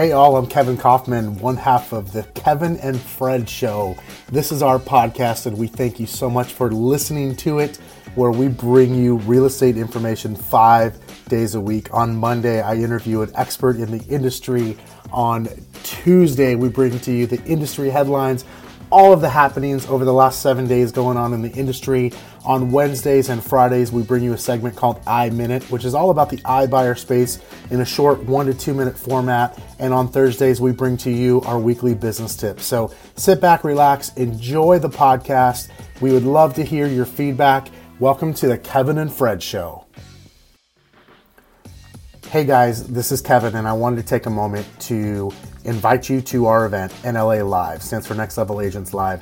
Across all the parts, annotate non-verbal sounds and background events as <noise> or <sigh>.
Hey, all, I'm Kevin Kaufman, one half of the Kevin and Fred Show. This is our podcast, and we thank you so much for listening to it, where we bring you real estate information five days a week. On Monday, I interview an expert in the industry. On Tuesday, we bring to you the industry headlines all of the happenings over the last seven days going on in the industry. On Wednesdays and Fridays, we bring you a segment called iMinute, which is all about the iBuyer space in a short one to two minute format. And on Thursdays, we bring to you our weekly business tips. So sit back, relax, enjoy the podcast. We would love to hear your feedback. Welcome to the Kevin and Fred Show. Hey guys, this is Kevin, and I wanted to take a moment to invite you to our event, NLA Live, stands for Next Level Agents Live.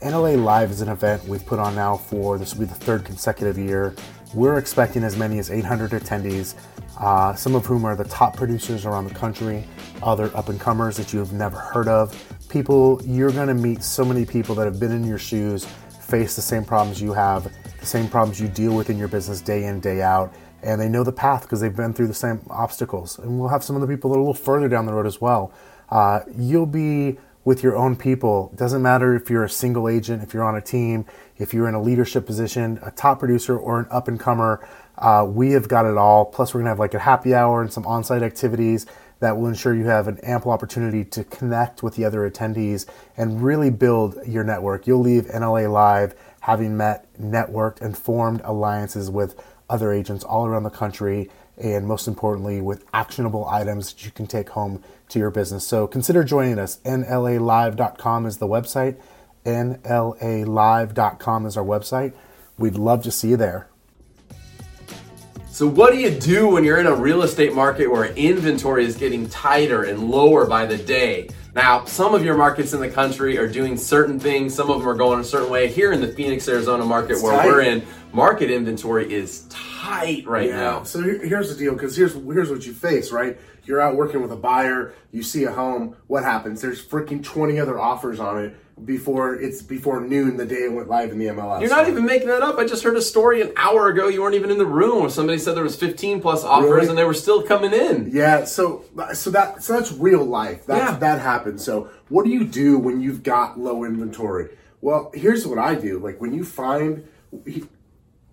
NLA Live is an event we've put on now for this will be the third consecutive year. We're expecting as many as 800 attendees, uh, some of whom are the top producers around the country, other up and comers that you've never heard of. People, you're going to meet so many people that have been in your shoes, face the same problems you have, the same problems you deal with in your business day in, day out and they know the path because they've been through the same obstacles. And we'll have some of the people that are a little further down the road as well. Uh, you'll be with your own people. Doesn't matter if you're a single agent, if you're on a team, if you're in a leadership position, a top producer, or an up and comer. Uh, we have got it all. Plus, we're gonna have like a happy hour and some on-site activities that will ensure you have an ample opportunity to connect with the other attendees and really build your network. You'll leave NLA Live having met, networked, and formed alliances with other agents all around the country, and most importantly, with actionable items that you can take home to your business. So consider joining us. NLAlive.com is the website. NLAlive.com is our website. We'd love to see you there. So, what do you do when you're in a real estate market where inventory is getting tighter and lower by the day? Now, some of your markets in the country are doing certain things, some of them are going a certain way. Here in the Phoenix, Arizona market it's where tight. we're in, market inventory is tight right yeah. now. So here's the deal because here's here's what you face, right? You're out working with a buyer, you see a home, what happens? There's freaking 20 other offers on it before it's before noon the day it went live in the MLS. You're not even making that up. I just heard a story an hour ago. You weren't even in the room where somebody said there was 15 plus offers really? and they were still coming in. Yeah, so so that so that's real life. That's, yeah. that happens. So what do you do when you've got low inventory? Well, here's what I do. Like when you find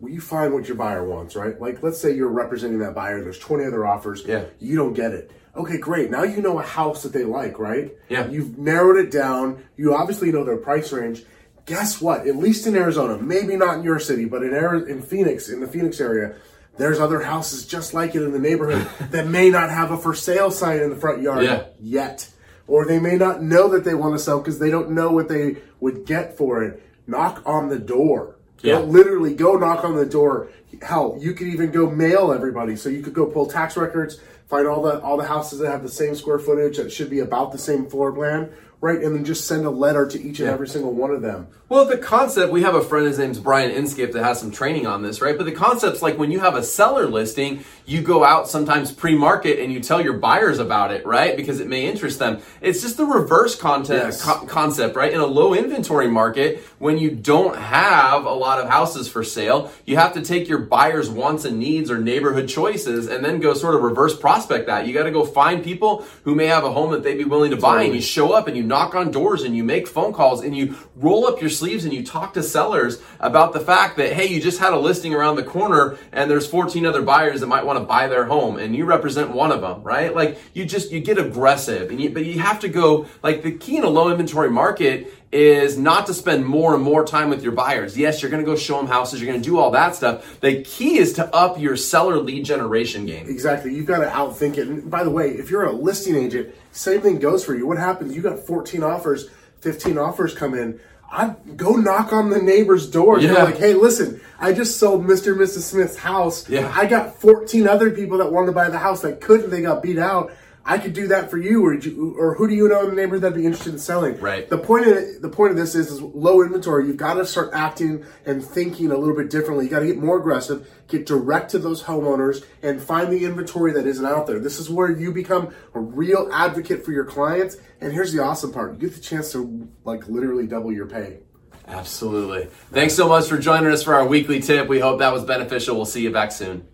you find what your buyer wants, right? Like let's say you're representing that buyer, there's 20 other offers, yeah. you don't get it Okay, great. Now you know a house that they like, right? Yeah. You've narrowed it down. You obviously know their price range. Guess what? At least in Arizona, maybe not in your city, but in Arizona, in Phoenix, in the Phoenix area, there's other houses just like it in the neighborhood <laughs> that may not have a for sale sign in the front yard yeah. yet. Or they may not know that they want to sell because they don't know what they would get for it. Knock on the door. Yeah. literally go knock on the door. Hell, you could even go mail everybody. So you could go pull tax records, find all the all the houses that have the same square footage that should be about the same floor plan, right? And then just send a letter to each and every single one of them. Well, the concept, we have a friend, his name's Brian Inscape, that has some training on this, right? But the concept's like when you have a seller listing, you go out sometimes pre market and you tell your buyers about it, right? Because it may interest them. It's just the reverse content, yes. co- concept, right? In a low inventory market, when you don't have a lot of houses for sale, you have to take your buyers' wants and needs or neighborhood choices and then go sort of reverse prospect that. You got to go find people who may have a home that they'd be willing to buy, and you show up and you knock on doors and you make phone calls and you roll up your sleeves and you talk to sellers about the fact that, hey, you just had a listing around the corner and there's 14 other buyers that might want to buy their home and you represent one of them, right? Like you just, you get aggressive and you, but you have to go, like the key in a low inventory market is not to spend more and more time with your buyers. Yes, you're going to go show them houses, you're going to do all that stuff. The key is to up your seller lead generation game. Exactly. You've got to outthink it. And by the way, if you're a listing agent, same thing goes for you. What happens? You got 14 offers, 15 offers come in. I go knock on the neighbor's door. Yeah. like, hey, listen, I just sold Mr. and Mrs. Smith's house. Yeah. I got 14 other people that wanted to buy the house that couldn't. They got beat out. I could do that for you, or you, or who do you know in the neighborhood that'd be interested in selling? Right. The point of the point of this is, is low inventory. You've got to start acting and thinking a little bit differently. You got to get more aggressive, get direct to those homeowners, and find the inventory that isn't out there. This is where you become a real advocate for your clients. And here's the awesome part: you get the chance to like literally double your pay. Absolutely. Thanks so much for joining us for our weekly tip. We hope that was beneficial. We'll see you back soon.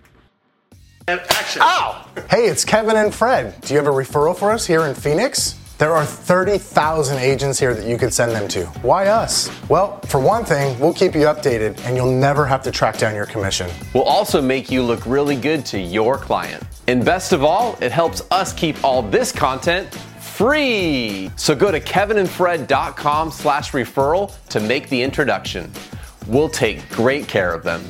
Action. Ow! Hey, it's Kevin and Fred. Do you have a referral for us here in Phoenix? There are 30,000 agents here that you could send them to. Why us? Well, for one thing, we'll keep you updated and you'll never have to track down your commission. We'll also make you look really good to your client. And best of all, it helps us keep all this content free. So go to kevinandfred.com slash referral to make the introduction. We'll take great care of them.